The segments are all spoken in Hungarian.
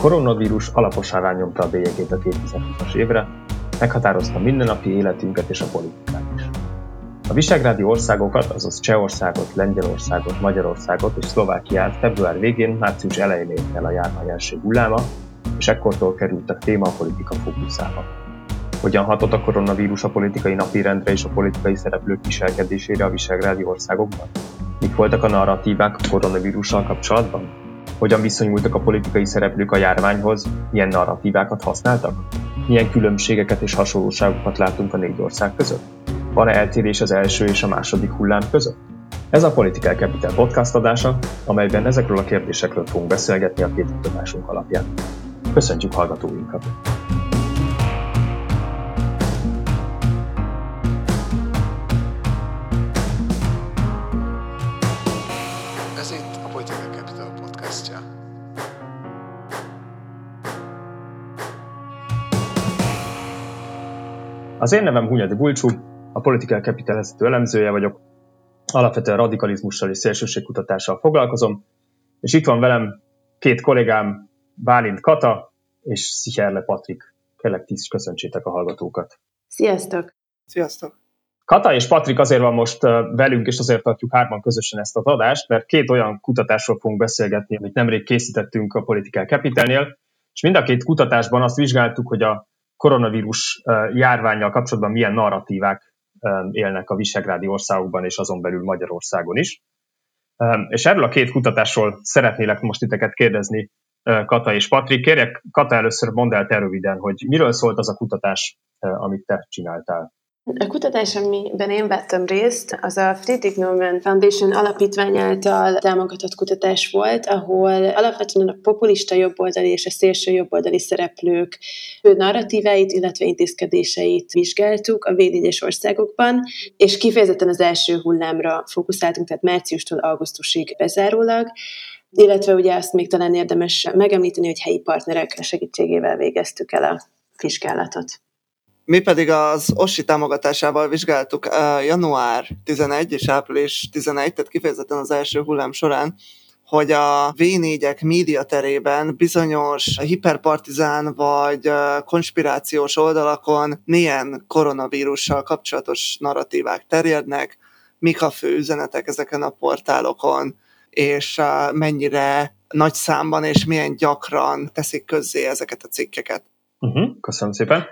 koronavírus alaposan rányomta a bélyegét a 2020-as évre, meghatározta mindennapi életünket és a politikát is. A visegrádi országokat, azaz Csehországot, Lengyelországot, Magyarországot és Szlovákiát február végén, március elején ért el a járvány első hulláma, és ekkortól került a téma a politika fókuszába. Hogyan hatott a koronavírus a politikai napirendre és a politikai szereplők viselkedésére a visegrádi országokban? Mik voltak a narratívák a koronavírussal kapcsolatban? Hogyan viszonyultak a politikai szereplők a járványhoz, milyen narratívákat használtak? Milyen különbségeket és hasonlóságokat látunk a négy ország között? Van-e eltérés az első és a második hullám között? Ez a Political Capital podcast adása, amelyben ezekről a kérdésekről fogunk beszélgetni a két kutatásunk alapján. Köszöntjük hallgatóinkat! Az én nevem Hunyadi Bulcsú, a Political Capital vezető elemzője vagyok, alapvetően radikalizmussal és szélsőségkutatással foglalkozom, és itt van velem két kollégám, Bálint Kata és Szicherle Patrik. Kérlek, tíz köszöntsétek a hallgatókat. Sziasztok! Sziasztok! Kata és Patrik azért van most velünk, és azért tartjuk hárman közösen ezt az adást, mert két olyan kutatásról fogunk beszélgetni, amit nemrég készítettünk a Political Capitalnél, és mind a két kutatásban azt vizsgáltuk, hogy a koronavírus járványjal kapcsolatban milyen narratívák élnek a visegrádi országokban és azon belül Magyarországon is. És erről a két kutatásról szeretnélek most titeket kérdezni, Kata és Patrik. Kérjek, Kata, először mondd el te röviden, hogy miről szólt az a kutatás, amit te csináltál. A kutatás, amiben én vettem részt, az a Friedrich Naumann Foundation alapítvány által támogatott kutatás volt, ahol alapvetően a populista jobboldali és a szélső jobboldali szereplők fő narratíváit, illetve intézkedéseit vizsgáltuk a védégyes országokban, és kifejezetten az első hullámra fókuszáltunk, tehát márciustól augusztusig bezárólag, illetve ugye azt még talán érdemes megemlíteni, hogy helyi partnerek segítségével végeztük el a vizsgálatot. Mi pedig az OSSI támogatásával vizsgáltuk uh, január 11 és április 11, tehát kifejezetten az első hullám során, hogy a V4-ek média terében bizonyos hiperpartizán vagy konspirációs oldalakon milyen koronavírussal kapcsolatos narratívák terjednek, mik a fő üzenetek ezeken a portálokon, és mennyire nagy számban és milyen gyakran teszik közzé ezeket a cikkeket. Uh-huh, köszönöm szépen.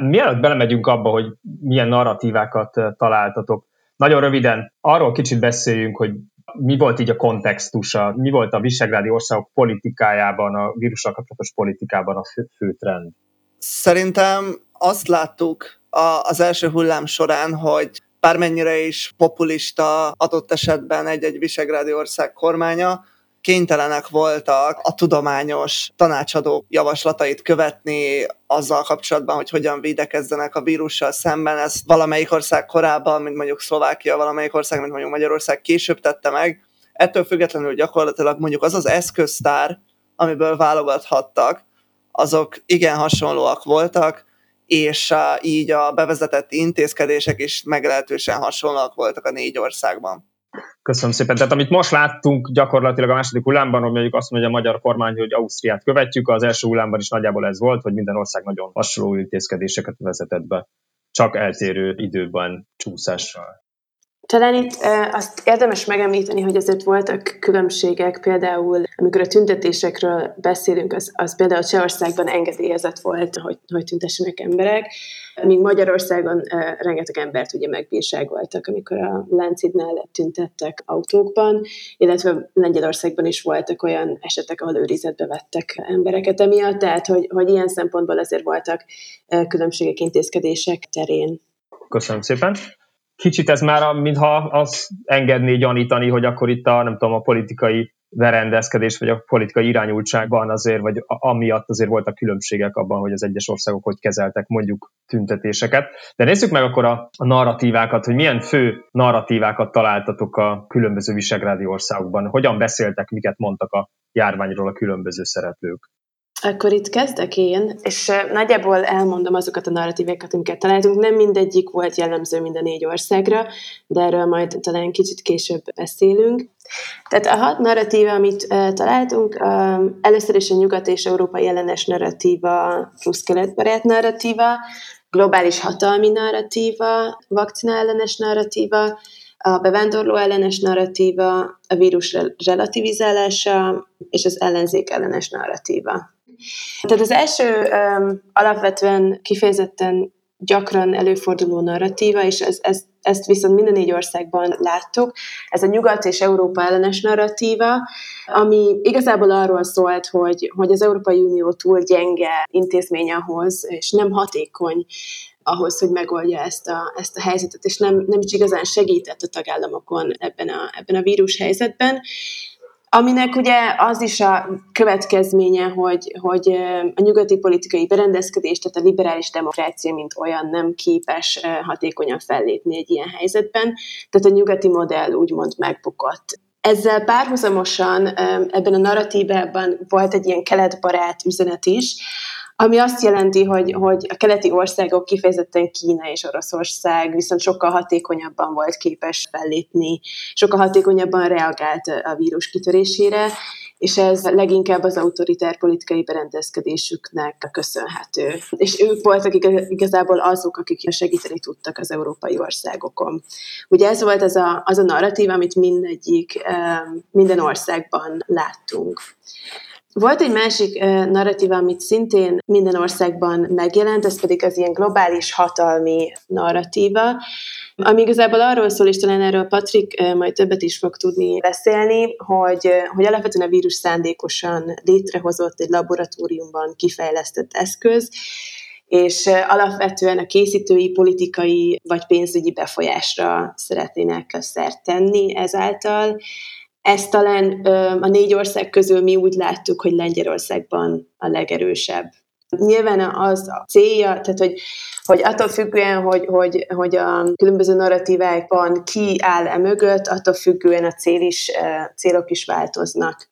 Mielőtt belemegyünk abba, hogy milyen narratívákat találtatok, nagyon röviden arról kicsit beszéljünk, hogy mi volt így a kontextusa, mi volt a visegrádi országok politikájában, a vírussal kapcsolatos politikában a fő, fő trend? Szerintem azt láttuk az első hullám során, hogy bármennyire is populista adott esetben egy-egy visegrádi ország kormánya, kénytelenek voltak a tudományos tanácsadók javaslatait követni azzal kapcsolatban, hogy hogyan védekezzenek a vírussal szemben. Ezt valamelyik ország korábban, mint mondjuk Szlovákia, valamelyik ország, mint mondjuk Magyarország később tette meg. Ettől függetlenül gyakorlatilag mondjuk az az eszköztár, amiből válogathattak, azok igen hasonlóak voltak, és így a bevezetett intézkedések is meglehetősen hasonlóak voltak a négy országban. Köszönöm szépen. Tehát amit most láttunk gyakorlatilag a második hullámban, hogy mondjuk azt mondja a magyar kormány, hogy Ausztriát követjük, az első hullámban is nagyjából ez volt, hogy minden ország nagyon hasonló intézkedéseket vezetett be, csak eltérő időben csúszással. Talán itt azt érdemes megemlíteni, hogy azért voltak különbségek, például amikor a tüntetésekről beszélünk, az, az például Csehországban engedélyezett volt, hogy, hogy tüntessenek emberek, míg Magyarországon rengeteg embert ugye megbírságoltak, amikor a Láncidnál tüntettek autókban, illetve Lengyelországban is voltak olyan esetek, ahol őrizetbe vettek embereket emiatt, tehát hogy, hogy ilyen szempontból azért voltak különbségek intézkedések terén. Köszönöm szépen kicsit ez már, mintha az engedné gyanítani, hogy akkor itt a, nem tudom, a politikai berendezkedés, vagy a politikai irányultságban azért, vagy amiatt azért voltak különbségek abban, hogy az egyes országok hogy kezeltek mondjuk tüntetéseket. De nézzük meg akkor a, a narratívákat, hogy milyen fő narratívákat találtatok a különböző visegrádi országokban, hogyan beszéltek, miket mondtak a járványról a különböző szereplők. Akkor itt kezdek én, és nagyjából elmondom azokat a narratívákat, amiket találtunk. Nem mindegyik volt jellemző mind a négy országra, de erről majd talán kicsit később beszélünk. Tehát a hat narratíva, amit találtunk, először is a nyugat és európai ellenes narratíva plusz keletbarát narratíva, globális hatalmi narratíva, vakcina ellenes narratíva, a bevándorló ellenes narratíva, a vírus relativizálása és az ellenzék ellenes narratíva. Tehát az első um, alapvetően kifejezetten gyakran előforduló narratíva, és ez, ez, ezt viszont minden négy országban láttuk. Ez a nyugat és Európa ellenes narratíva, ami igazából arról szólt, hogy, hogy az Európai Unió túl gyenge intézmény ahhoz, és nem hatékony ahhoz, hogy megoldja ezt a, ezt a helyzetet, és nem, nem is igazán segített a tagállamokon ebben a, ebben a vírus helyzetben. Aminek ugye az is a következménye, hogy, hogy a nyugati politikai berendezkedés, tehát a liberális demokrácia, mint olyan nem képes hatékonyan fellépni egy ilyen helyzetben. Tehát a nyugati modell úgymond megbukott. Ezzel párhuzamosan ebben a narratívában volt egy ilyen keletbarát üzenet is, ami azt jelenti, hogy, hogy a keleti országok, kifejezetten Kína és Oroszország viszont sokkal hatékonyabban volt képes fellépni, sokkal hatékonyabban reagált a vírus kitörésére, és ez leginkább az autoritár politikai berendezkedésüknek köszönhető. És ők voltak igazából azok, akik segíteni tudtak az európai országokon. Ugye ez volt az a, az a narratív, amit mindegyik, minden országban láttunk. Volt egy másik narratíva, amit szintén minden országban megjelent, ez pedig az ilyen globális hatalmi narratíva, ami igazából arról szól, és talán erről Patrik majd többet is fog tudni beszélni, hogy, hogy alapvetően a vírus szándékosan létrehozott egy laboratóriumban kifejlesztett eszköz, és alapvetően a készítői politikai vagy pénzügyi befolyásra szeretnének szert tenni ezáltal, ezt talán a négy ország közül mi úgy láttuk, hogy Lengyelországban a legerősebb. Nyilván az a célja, tehát hogy, hogy attól függően, hogy, hogy, hogy a különböző narratívákban ki áll e mögött, attól függően a cél is, célok is változnak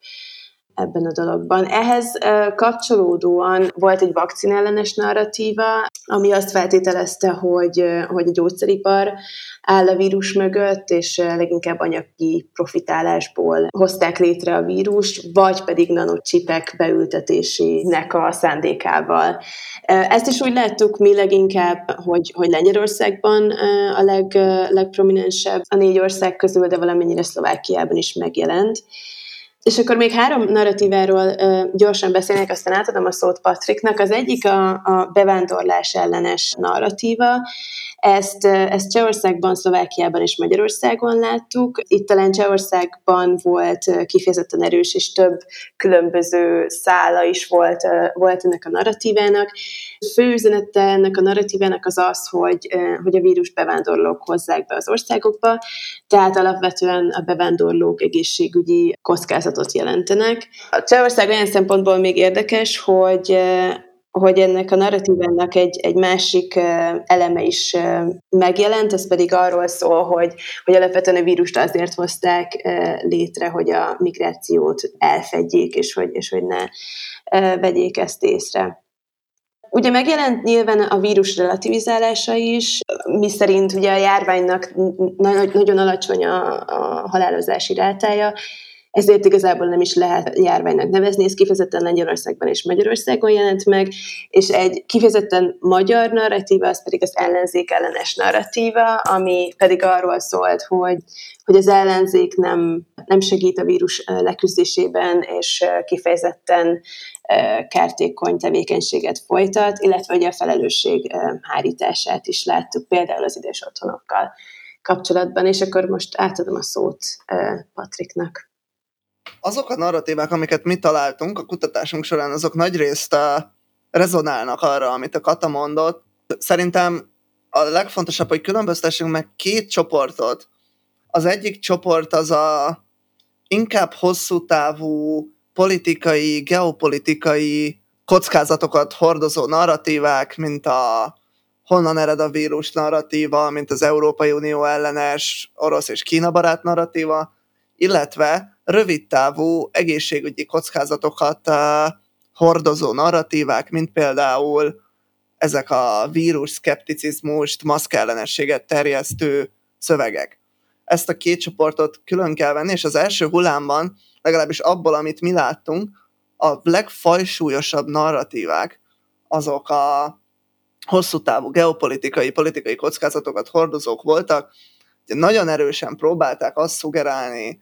ebben a dologban. Ehhez kapcsolódóan volt egy vakcinellenes narratíva, ami azt feltételezte, hogy, hogy a gyógyszeripar áll a vírus mögött, és leginkább anyagi profitálásból hozták létre a vírust, vagy pedig nanocsipek beültetésének a szándékával. Ezt is úgy láttuk mi leginkább, hogy, hogy Lengyelországban a leg, legprominensebb a négy ország közül, de valamennyire Szlovákiában is megjelent. És akkor még három narratíváról uh, gyorsan beszélnek, aztán átadom a szót Patriknak. Az egyik a, a bevándorlás ellenes narratíva. Ezt, ezt Csehországban, Szlovákiában és Magyarországon láttuk. Itt talán Csehországban volt kifejezetten erős, és több különböző szála is volt, volt ennek a narratívának. Fő üzenete ennek a narratívának az az, hogy, hogy a vírus bevándorlók hozzák be az országokba, tehát alapvetően a bevándorlók egészségügyi kockázatot jelentenek. A Csehország olyan szempontból még érdekes, hogy hogy ennek a narratívának egy, egy másik eleme is megjelent, ez pedig arról szól, hogy, hogy alapvetően a vírust azért hozták létre, hogy a migrációt elfedjék, és hogy, és hogy ne vegyék ezt észre. Ugye megjelent nyilván a vírus relativizálása is, mi szerint ugye a járványnak nagyon alacsony a, a halálozási rátája, ezért igazából nem is lehet járványnak nevezni, ez kifejezetten Lengyelországban és Magyarországon jelent meg, és egy kifejezetten magyar narratíva, az pedig az ellenzék ellenes narratíva, ami pedig arról szólt, hogy, hogy az ellenzék nem, nem segít a vírus leküzdésében, és kifejezetten kártékony tevékenységet folytat, illetve hogy a felelősség hárítását is láttuk például az idős otthonokkal kapcsolatban, és akkor most átadom a szót Patriknak azok a narratívák, amiket mi találtunk a kutatásunk során, azok nagyrészt uh, rezonálnak arra, amit a Kata mondott. Szerintem a legfontosabb, hogy különböztessünk meg két csoportot. Az egyik csoport az a inkább hosszú távú politikai, geopolitikai kockázatokat hordozó narratívák, mint a honnan ered a vírus narratíva, mint az Európai Unió ellenes orosz és Kína barát narratíva, illetve rövidtávú egészségügyi kockázatokat hordozó narratívák, mint például ezek a vírus szkepticizmust, maszkellenességet terjesztő szövegek. Ezt a két csoportot külön kell venni, és az első hullámban, legalábbis abból, amit mi láttunk, a legfajsúlyosabb narratívák azok a hosszú távú geopolitikai, politikai kockázatokat hordozók voltak, nagyon erősen próbálták azt szugerálni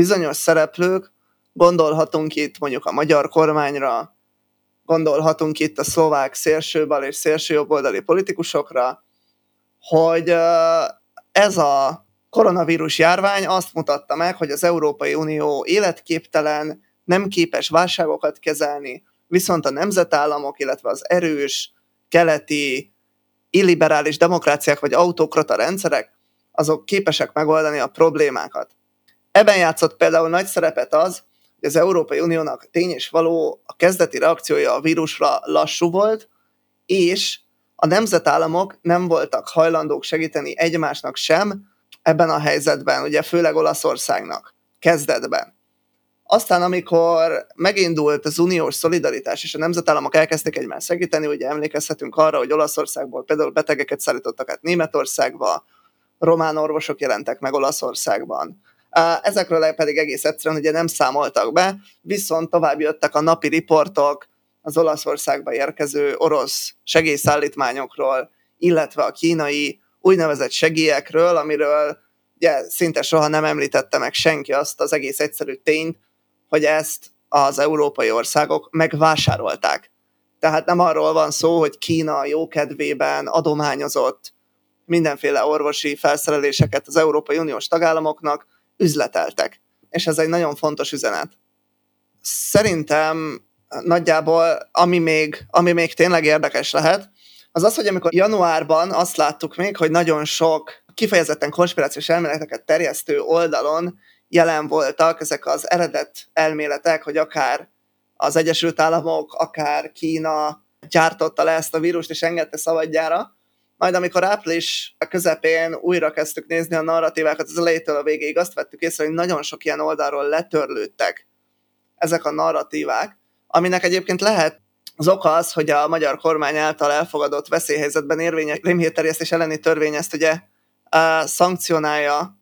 bizonyos szereplők, gondolhatunk itt mondjuk a magyar kormányra, gondolhatunk itt a szlovák szélsőbal és szélsőjobboldali politikusokra, hogy ez a koronavírus járvány azt mutatta meg, hogy az Európai Unió életképtelen, nem képes válságokat kezelni, viszont a nemzetállamok, illetve az erős, keleti, illiberális demokráciák vagy autokrata rendszerek, azok képesek megoldani a problémákat. Ebben játszott például nagy szerepet az, hogy az Európai Uniónak tény és való a kezdeti reakciója a vírusra lassú volt, és a nemzetállamok nem voltak hajlandók segíteni egymásnak sem ebben a helyzetben, ugye főleg Olaszországnak kezdetben. Aztán, amikor megindult az uniós szolidaritás, és a nemzetállamok elkezdték egymást segíteni, ugye emlékezhetünk arra, hogy Olaszországból például betegeket szállítottak át Németországba, román orvosok jelentek meg Olaszországban. Ezekről pedig egész egyszerűen ugye nem számoltak be, viszont tovább jöttek a napi riportok az Olaszországba érkező orosz segélyszállítmányokról, illetve a kínai úgynevezett segélyekről, amiről ugye szinte soha nem említette meg senki azt az egész egyszerű tényt, hogy ezt az európai országok megvásárolták. Tehát nem arról van szó, hogy Kína jókedvében adományozott mindenféle orvosi felszereléseket az Európai Uniós tagállamoknak, üzleteltek. És ez egy nagyon fontos üzenet. Szerintem nagyjából, ami még, ami még tényleg érdekes lehet, az az, hogy amikor januárban azt láttuk még, hogy nagyon sok kifejezetten konspirációs elméleteket terjesztő oldalon jelen voltak ezek az eredet elméletek, hogy akár az Egyesült Államok, akár Kína gyártotta le ezt a vírust és engedte szabadjára, majd amikor április közepén újra kezdtük nézni a narratívákat az elejétől a végéig, azt vettük észre, hogy nagyon sok ilyen oldalról letörlődtek ezek a narratívák, aminek egyébként lehet az oka az, hogy a magyar kormány által elfogadott veszélyhelyzetben érvényes rémhírterjesztés elleni törvény ezt ugye uh, szankcionálja,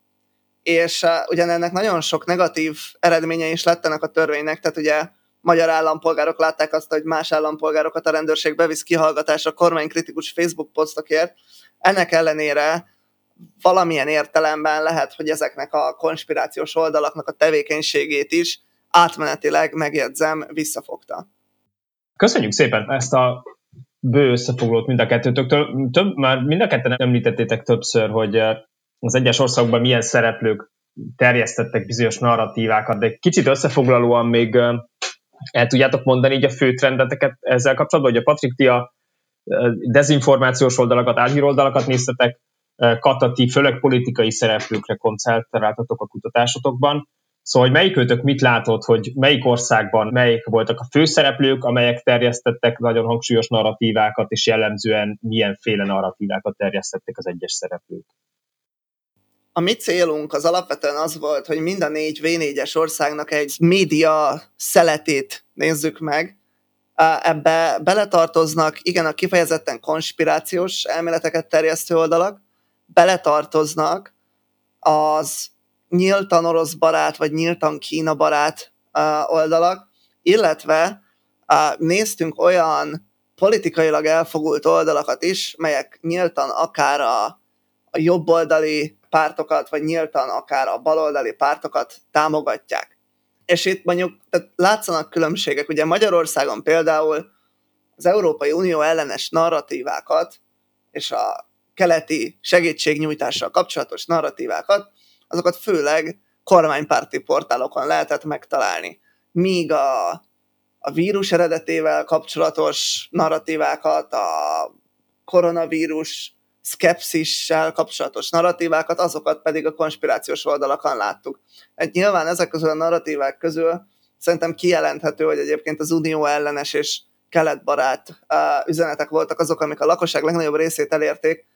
és uh, ugyanennek nagyon sok negatív eredménye is lettenek a törvénynek, tehát ugye magyar állampolgárok látták azt, hogy más állampolgárokat a rendőrség bevisz kihallgatásra kormánykritikus Facebook posztokért. Ennek ellenére valamilyen értelemben lehet, hogy ezeknek a konspirációs oldalaknak a tevékenységét is átmenetileg, megjegyzem, visszafogta. Köszönjük szépen ezt a bő összefoglalót mind a kettőtöktől. Több, már mind a ketten említettétek többször, hogy eh, az egyes országokban milyen szereplők terjesztettek bizonyos narratívákat, de kicsit összefoglalóan még eh, el tudjátok mondani így a fő trendeteket ezzel kapcsolatban, hogy a Patrik, ti a dezinformációs oldalakat, álhír oldalakat néztetek, Katati, főleg politikai szereplőkre koncentráltatok a kutatásotokban. Szóval, hogy melyik őtök mit látott, hogy melyik országban melyik voltak a főszereplők, amelyek terjesztettek nagyon hangsúlyos narratívákat, és jellemzően milyenféle narratívákat terjesztettek az egyes szereplők? A mi célunk az alapvetően az volt, hogy mind a négy V4-es országnak egy média szeletét nézzük meg. Ebbe beletartoznak, igen, a kifejezetten konspirációs elméleteket terjesztő oldalak, beletartoznak az nyíltan orosz barát, vagy nyíltan Kína barát oldalak, illetve néztünk olyan politikailag elfogult oldalakat is, melyek nyíltan akár a, a jobboldali pártokat, vagy nyíltan akár a baloldali pártokat támogatják. És itt mondjuk tehát látszanak különbségek. Ugye Magyarországon például az Európai Unió ellenes narratívákat és a keleti segítségnyújtással kapcsolatos narratívákat, azokat főleg kormánypárti portálokon lehetett megtalálni. Míg a, a vírus eredetével kapcsolatos narratívákat, a koronavírus szkepszissel kapcsolatos narratívákat, azokat pedig a konspirációs oldalakon láttuk. Egy nyilván ezek közül a narratívák közül szerintem kijelenthető, hogy egyébként az unió ellenes és keletbarát uh, üzenetek voltak azok, amik a lakosság legnagyobb részét elérték.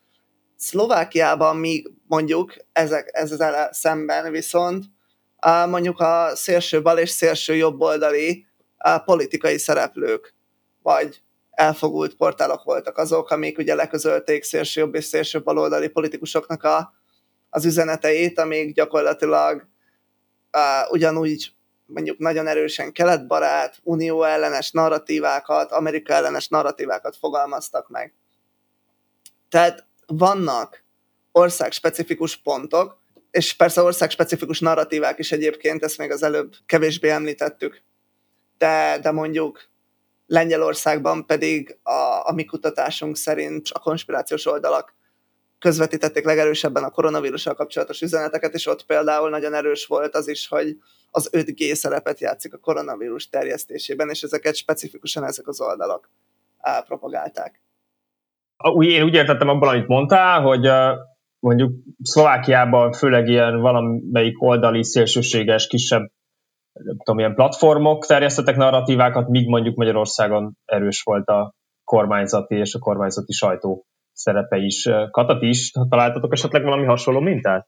Szlovákiában mi mondjuk ezek, ezzel szemben viszont uh, mondjuk a szélső bal és szélső jobboldali politikai szereplők, vagy elfogult portálok voltak azok, amik ugye leközölték szélső jobb és szélső baloldali politikusoknak a, az üzeneteit, amik gyakorlatilag uh, ugyanúgy mondjuk nagyon erősen keletbarát, unió ellenes narratívákat, Amerika ellenes narratívákat fogalmaztak meg. Tehát vannak országspecifikus pontok, és persze országspecifikus narratívák is egyébként, ezt még az előbb kevésbé említettük. De, de mondjuk Lengyelországban pedig a, a mi kutatásunk szerint a konspirációs oldalak közvetítették legerősebben a koronavírussal kapcsolatos üzeneteket, és ott például nagyon erős volt az is, hogy az 5G szerepet játszik a koronavírus terjesztésében, és ezeket specifikusan ezek az oldalak propagálták. Én úgy értettem abban, amit mondtál, hogy mondjuk Szlovákiában főleg ilyen valamelyik oldali szélsőséges, kisebb nem tudom, ilyen platformok terjesztettek narratívákat, míg mondjuk Magyarországon erős volt a kormányzati és a kormányzati sajtó szerepe is. Katat is találtatok esetleg valami hasonló mintát?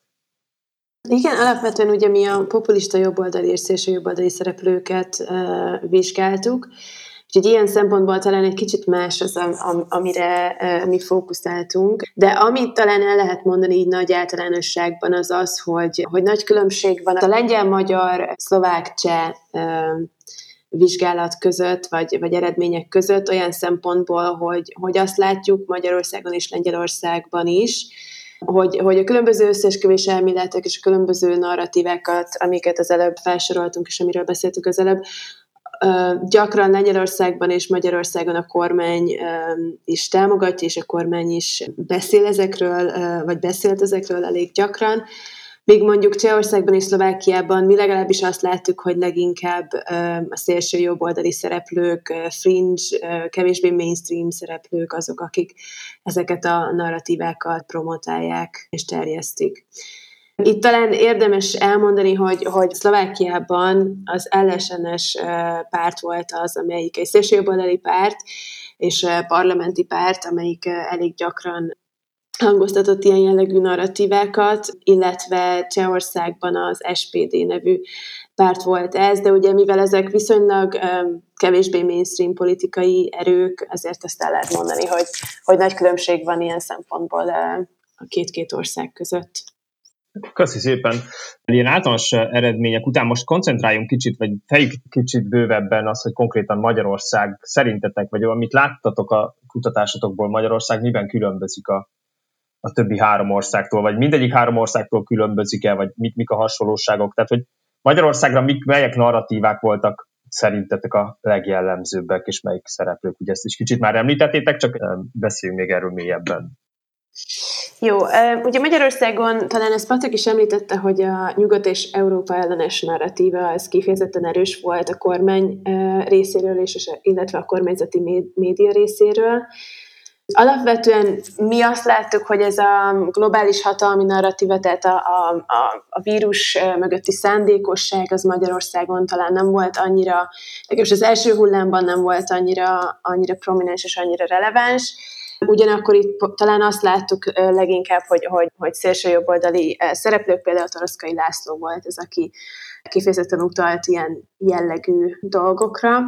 Igen, alapvetően ugye mi a populista jobboldali és szélső jobboldali szereplőket uh, vizsgáltuk, Úgyhogy ilyen szempontból talán egy kicsit más az, am, amire mi fókuszáltunk. De amit talán el lehet mondani így nagy általánosságban az az, hogy, hogy nagy különbség van a lengyel-magyar, szlovák-cseh vizsgálat között, vagy, vagy eredmények között olyan szempontból, hogy, hogy azt látjuk Magyarországon és Lengyelországban is, hogy, hogy a különböző összeesküvés elméletek és a különböző narratívákat, amiket az előbb felsoroltunk, és amiről beszéltük az előbb, gyakran Lengyelországban és Magyarországon a kormány is támogatja, és a kormány is beszél ezekről, vagy beszélt ezekről elég gyakran. Még mondjuk Csehországban és Szlovákiában mi legalábbis azt láttuk, hogy leginkább a szélső jobboldali szereplők, fringe, kevésbé mainstream szereplők azok, akik ezeket a narratívákat promotálják és terjesztik. Itt talán érdemes elmondani, hogy, hogy Szlovákiában az LSNS párt volt az, amelyik egy szélsőjobboldali párt, és parlamenti párt, amelyik elég gyakran hangoztatott ilyen jellegű narratívákat, illetve Csehországban az SPD nevű párt volt ez, de ugye mivel ezek viszonylag kevésbé mainstream politikai erők, ezért ezt el lehet mondani, hogy, hogy nagy különbség van ilyen szempontból a két-két ország között. Köszi szépen. Ilyen általános eredmények után most koncentráljunk kicsit, vagy fejük kicsit bővebben az, hogy konkrétan Magyarország szerintetek, vagy amit láttatok a kutatásotokból Magyarország miben különbözik a, a többi három országtól, vagy mindegyik három országtól különbözik-e, vagy mik, mik a hasonlóságok. Tehát, hogy Magyarországra mik, melyek narratívák voltak szerintetek a legjellemzőbbek, és melyik szereplők. Ugye ezt is kicsit már említettétek, csak beszéljünk még erről mélyebben. Jó, ugye Magyarországon talán ezt Patrik is említette, hogy a nyugat és Európa ellenes narratíva ez kifejezetten erős volt a kormány részéről, és, illetve a kormányzati média részéről. Alapvetően mi azt láttuk, hogy ez a globális hatalmi narratíva, tehát a, a, a, a vírus mögötti szándékosság az Magyarországon talán nem volt annyira, legalábbis az első hullámban nem volt annyira, annyira prominens és annyira releváns Ugyanakkor itt talán azt láttuk leginkább, hogy, hogy, hogy szélső jobboldali szereplők, például Toroszkai László volt ez, aki kifejezetten utalt ilyen jellegű dolgokra.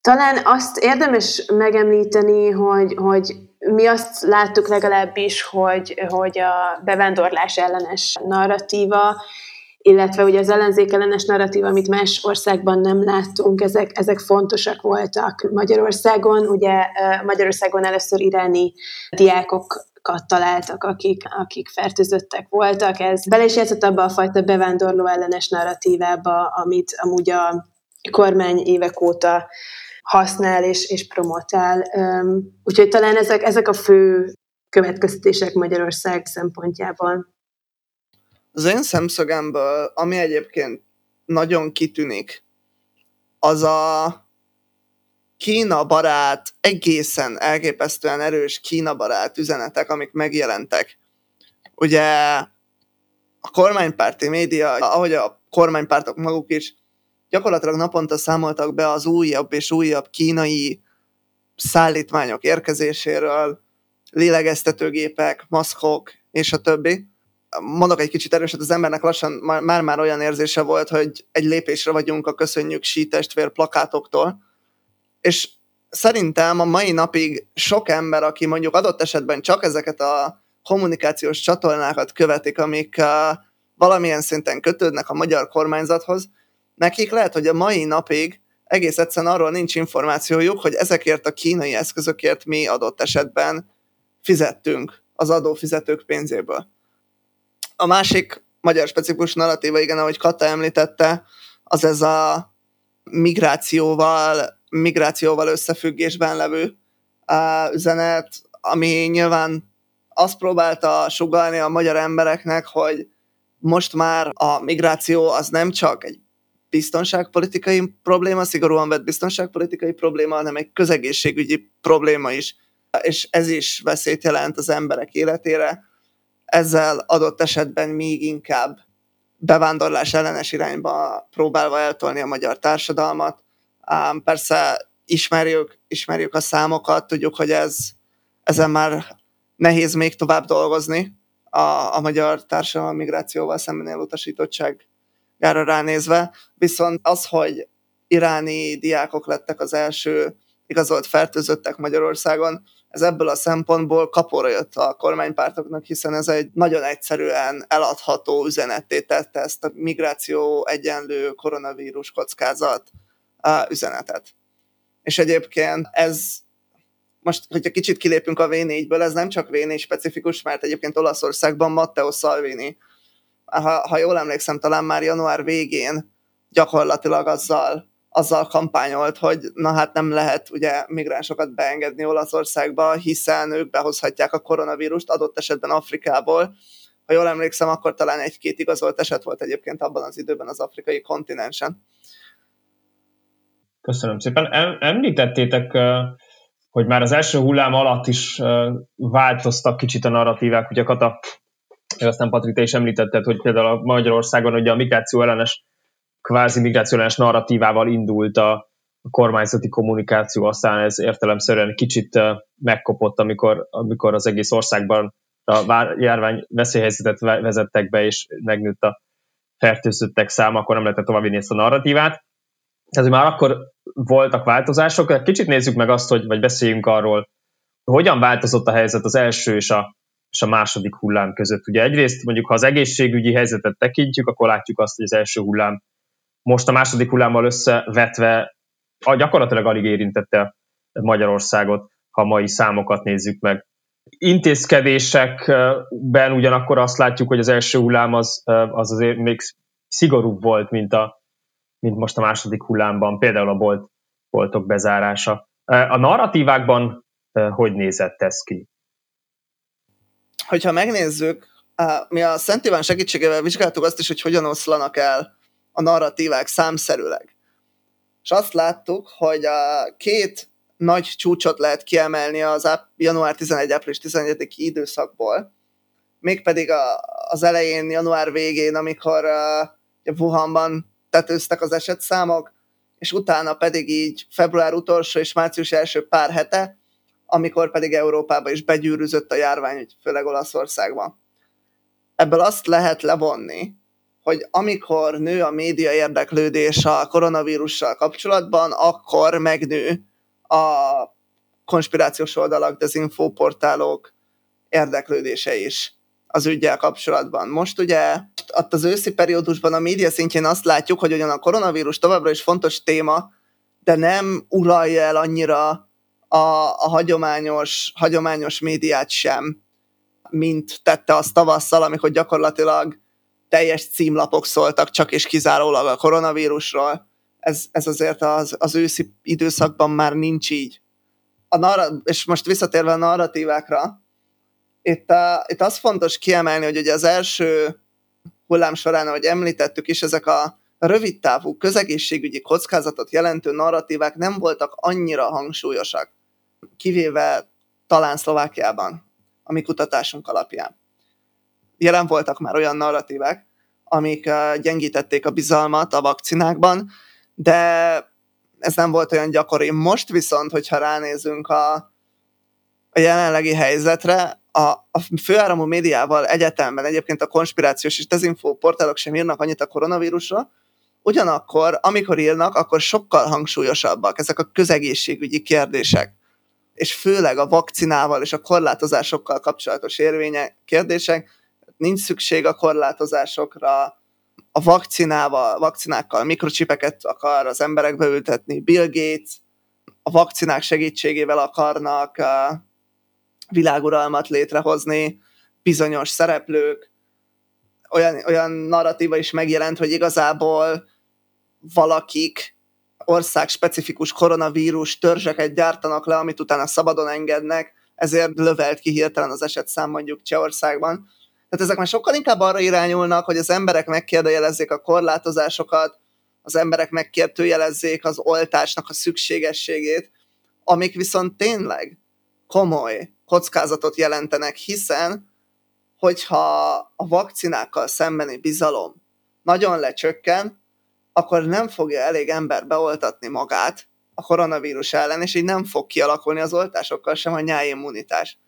Talán azt érdemes megemlíteni, hogy, hogy mi azt láttuk legalábbis, hogy, hogy a bevándorlás ellenes narratíva illetve ugye az ellenzék ellenes narratív, amit más országban nem láttunk, ezek, ezek fontosak voltak Magyarországon. Ugye Magyarországon először iráni diákok találtak, akik, akik fertőzöttek voltak. Ez bele is játszott abba a fajta bevándorló ellenes narratívába, amit amúgy a kormány évek óta használ és, és promotál. Úgyhogy talán ezek, ezek a fő következtetések Magyarország szempontjából. Az én szemszögemből, ami egyébként nagyon kitűnik, az a Kína barát, egészen elképesztően erős Kína barát üzenetek, amik megjelentek. Ugye a kormánypárti média, ahogy a kormánypártok maguk is, gyakorlatilag naponta számoltak be az újabb és újabb kínai szállítmányok érkezéséről, lélegeztetőgépek, maszkok és a többi mondok egy kicsit erőset, az embernek lassan már-már olyan érzése volt, hogy egy lépésre vagyunk a köszönjük sí testvér plakátoktól, és szerintem a mai napig sok ember, aki mondjuk adott esetben csak ezeket a kommunikációs csatornákat követik, amik uh, valamilyen szinten kötődnek a magyar kormányzathoz, nekik lehet, hogy a mai napig egész egyszerűen arról nincs információjuk, hogy ezekért a kínai eszközökért mi adott esetben fizettünk az adófizetők pénzéből. A másik magyar specifikus narratíva, igen, ahogy Kata említette, az ez a migrációval, migrációval összefüggésben levő üzenet, ami nyilván azt próbálta sugalni a magyar embereknek, hogy most már a migráció az nem csak egy biztonságpolitikai probléma, szigorúan vett biztonságpolitikai probléma, hanem egy közegészségügyi probléma is. És ez is veszélyt jelent az emberek életére. Ezzel adott esetben még inkább bevándorlás ellenes irányba próbálva eltolni a magyar társadalmat. Persze ismerjük, ismerjük a számokat, tudjuk, hogy ez, ezen már nehéz még tovább dolgozni a, a magyar társadalom migrációval szemben elutasítottság jára ránézve, viszont az, hogy iráni diákok lettek az első igazolt fertőzöttek Magyarországon, ez ebből a szempontból kapóra jött a kormánypártoknak, hiszen ez egy nagyon egyszerűen eladható üzenetté tette ezt a migráció egyenlő koronavírus kockázat üzenetet. És egyébként ez most, hogyha kicsit kilépünk a V4-ből, ez nem csak V4 specifikus, mert egyébként Olaszországban Matteo Salvini ha, ha jól emlékszem, talán már január végén gyakorlatilag azzal, azzal kampányolt, hogy na hát nem lehet ugye migránsokat beengedni Olaszországba, hiszen ők behozhatják a koronavírust adott esetben Afrikából. Ha jól emlékszem, akkor talán egy-két igazolt eset volt egyébként abban az időben az afrikai kontinensen. Köszönöm szépen. Említettétek, hogy már az első hullám alatt is változtak kicsit a narratívák, ugye Kata aztán Patrik, te is említetted, hogy például a Magyarországon ugye a migráció ellenes, kvázi migráció ellenes narratívával indult a, kormányzati kommunikáció, aztán ez értelemszerűen kicsit megkopott, amikor, amikor az egész országban a járvány veszélyhelyzetet vezettek be, és megnőtt a fertőzöttek száma, akkor nem lehetett továbbvinni ezt a narratívát. Tehát, már akkor voltak változások. Kicsit nézzük meg azt, hogy, vagy beszéljünk arról, hogyan változott a helyzet az első és a és a második hullám között. Ugye egyrészt mondjuk, ha az egészségügyi helyzetet tekintjük, akkor látjuk azt, hogy az első hullám most a második hullámmal összevetve a gyakorlatilag alig érintette Magyarországot, ha mai számokat nézzük meg. Intézkedésekben ugyanakkor azt látjuk, hogy az első hullám az, az azért még szigorúbb volt, mint, a, mint most a második hullámban, például a bolt, boltok bezárása. A narratívákban hogy nézett ez ki? hogyha megnézzük, mi a Szent Iván segítségével vizsgáltuk azt is, hogy hogyan oszlanak el a narratívák számszerűleg. És azt láttuk, hogy a két nagy csúcsot lehet kiemelni az január 11 április 11 időszakból, mégpedig a, az elején, január végén, amikor uh, Wuhanban tetőztek az esetszámok, és utána pedig így február utolsó és március első pár hete amikor pedig Európába is begyűrűzött a járvány, főleg Olaszországban. Ebből azt lehet levonni, hogy amikor nő a média érdeklődés a koronavírussal kapcsolatban, akkor megnő a konspirációs oldalak, dezinfóportálok érdeklődése is az ügyel kapcsolatban. Most ugye ott az őszi periódusban a média szintjén azt látjuk, hogy ugyan a koronavírus továbbra is fontos téma, de nem uralja el annyira a, a hagyományos, hagyományos médiát sem, mint tette azt tavasszal, amikor gyakorlatilag teljes címlapok szóltak csak és kizárólag a koronavírusról. Ez, ez azért az, az őszi időszakban már nincs így. A narra- és most visszatérve a narratívákra, itt, a, itt az fontos kiemelni, hogy ugye az első hullám során, ahogy említettük is, ezek a rövidtávú közegészségügyi kockázatot jelentő narratívák nem voltak annyira hangsúlyosak kivéve talán Szlovákiában, a mi kutatásunk alapján. Jelen voltak már olyan narratívek, amik gyengítették a bizalmat a vakcinákban, de ez nem volt olyan gyakori. Most viszont, hogyha ránézünk a, a jelenlegi helyzetre, a, a főáramú médiával egyetemben egyébként a konspirációs és dezinfó portálok sem írnak annyit a koronavírusra, ugyanakkor, amikor írnak, akkor sokkal hangsúlyosabbak ezek a közegészségügyi kérdések, és főleg a vakcinával és a korlátozásokkal kapcsolatos érvények, kérdések, nincs szükség a korlátozásokra, a vakcinával, vakcinákkal mikrocsipeket akar az emberekbe ültetni, Bill Gates, a vakcinák segítségével akarnak uh, világuralmat létrehozni, bizonyos szereplők, olyan, olyan narratíva is megjelent, hogy igazából valakik ország specifikus koronavírus törzseket gyártanak le, amit utána szabadon engednek, ezért lövelt ki hirtelen az esetszám mondjuk Csehországban. Tehát ezek már sokkal inkább arra irányulnak, hogy az emberek megkérdőjelezzék a korlátozásokat, az emberek megkérdőjelezzék az oltásnak a szükségességét, amik viszont tényleg komoly kockázatot jelentenek, hiszen hogyha a vakcinákkal szembeni bizalom nagyon lecsökken, akkor nem fogja elég ember beoltatni magát a koronavírus ellen, és így nem fog kialakulni az oltásokkal sem a nyájimmunitás.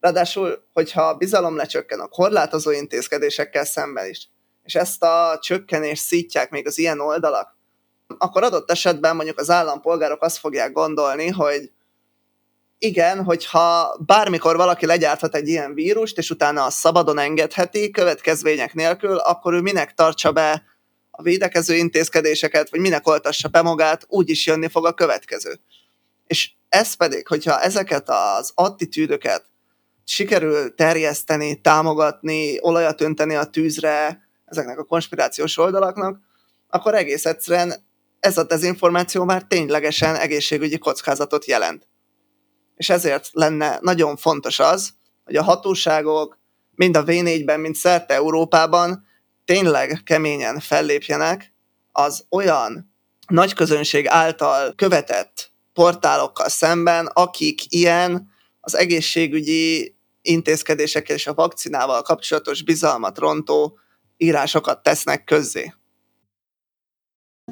Ráadásul, hogyha a bizalom lecsökken a korlátozó intézkedésekkel szemben is, és ezt a csökkenést szítják még az ilyen oldalak, akkor adott esetben mondjuk az állampolgárok azt fogják gondolni, hogy igen, hogyha bármikor valaki legyárthat egy ilyen vírust, és utána a szabadon engedheti következmények nélkül, akkor ő minek tartsa be a védekező intézkedéseket, vagy minek oltassa be magát, úgy is jönni fog a következő. És ez pedig, hogyha ezeket az attitűdöket sikerül terjeszteni, támogatni, olajat önteni a tűzre ezeknek a konspirációs oldalaknak, akkor egész egyszerűen ez a dezinformáció már ténylegesen egészségügyi kockázatot jelent. És ezért lenne nagyon fontos az, hogy a hatóságok mind a V4-ben, mind szerte Európában tényleg keményen fellépjenek az olyan nagy közönség által követett portálokkal szemben, akik ilyen az egészségügyi intézkedésekkel és a vakcinával kapcsolatos bizalmat rontó írásokat tesznek közzé.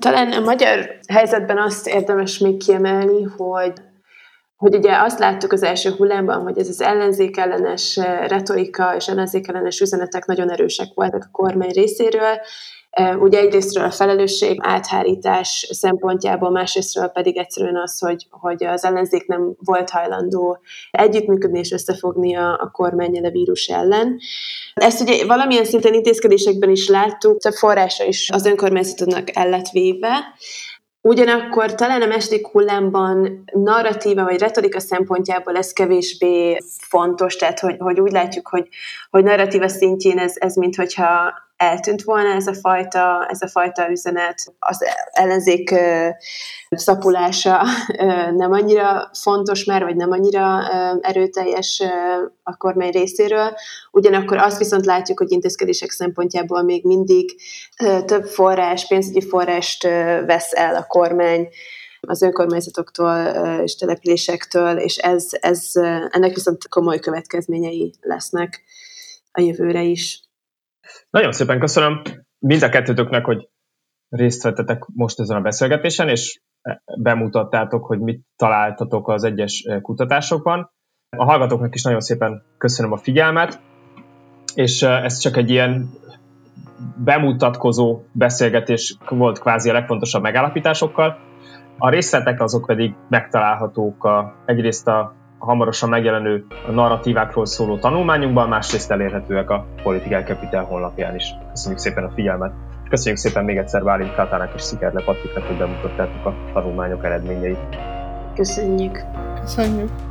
Talán a magyar helyzetben azt érdemes még kiemelni, hogy hogy ugye azt láttuk az első hullámban, hogy ez az ellenzék ellenes retorika és ellenzék ellenes üzenetek nagyon erősek voltak a kormány részéről, Ugye egyrésztről a felelősség áthárítás szempontjából, másrésztről pedig egyszerűen az, hogy, hogy az ellenzék nem volt hajlandó együttműködni és összefogni a, a kormányjal a vírus ellen. Ezt ugye valamilyen szinten intézkedésekben is láttuk, több forrása is az önkormányzatoknak el lett véve, Ugyanakkor talán a második hullámban narratíva vagy retorika szempontjából ez kevésbé fontos, tehát hogy, hogy úgy látjuk, hogy, hogy narratíva szintjén ez, ez mintha eltűnt volna ez a fajta, ez a fajta üzenet. Az ellenzék szapulása nem annyira fontos már, vagy nem annyira erőteljes a kormány részéről. Ugyanakkor azt viszont látjuk, hogy intézkedések szempontjából még mindig több forrás, pénzügyi forrást vesz el a kormány az önkormányzatoktól és településektől, és ez, ez, ennek viszont komoly következményei lesznek a jövőre is. Nagyon szépen köszönöm mind a kettőtöknek, hogy részt vettetek most ezen a beszélgetésen, és bemutattátok, hogy mit találtatok az egyes kutatásokban. A hallgatóknak is nagyon szépen köszönöm a figyelmet, és ez csak egy ilyen bemutatkozó beszélgetés volt kvázi a legfontosabb megállapításokkal. A részletek azok pedig megtalálhatók a, egyrészt a hamarosan megjelenő narratívákról szóló tanulmányunkban, másrészt elérhetőek a Political Capital honlapján is. Köszönjük szépen a figyelmet! Köszönjük szépen még egyszer Bálint Kátának és Szikerle Patriknak, hogy bemutattátok a tanulmányok eredményeit. Köszönjük! Köszönjük!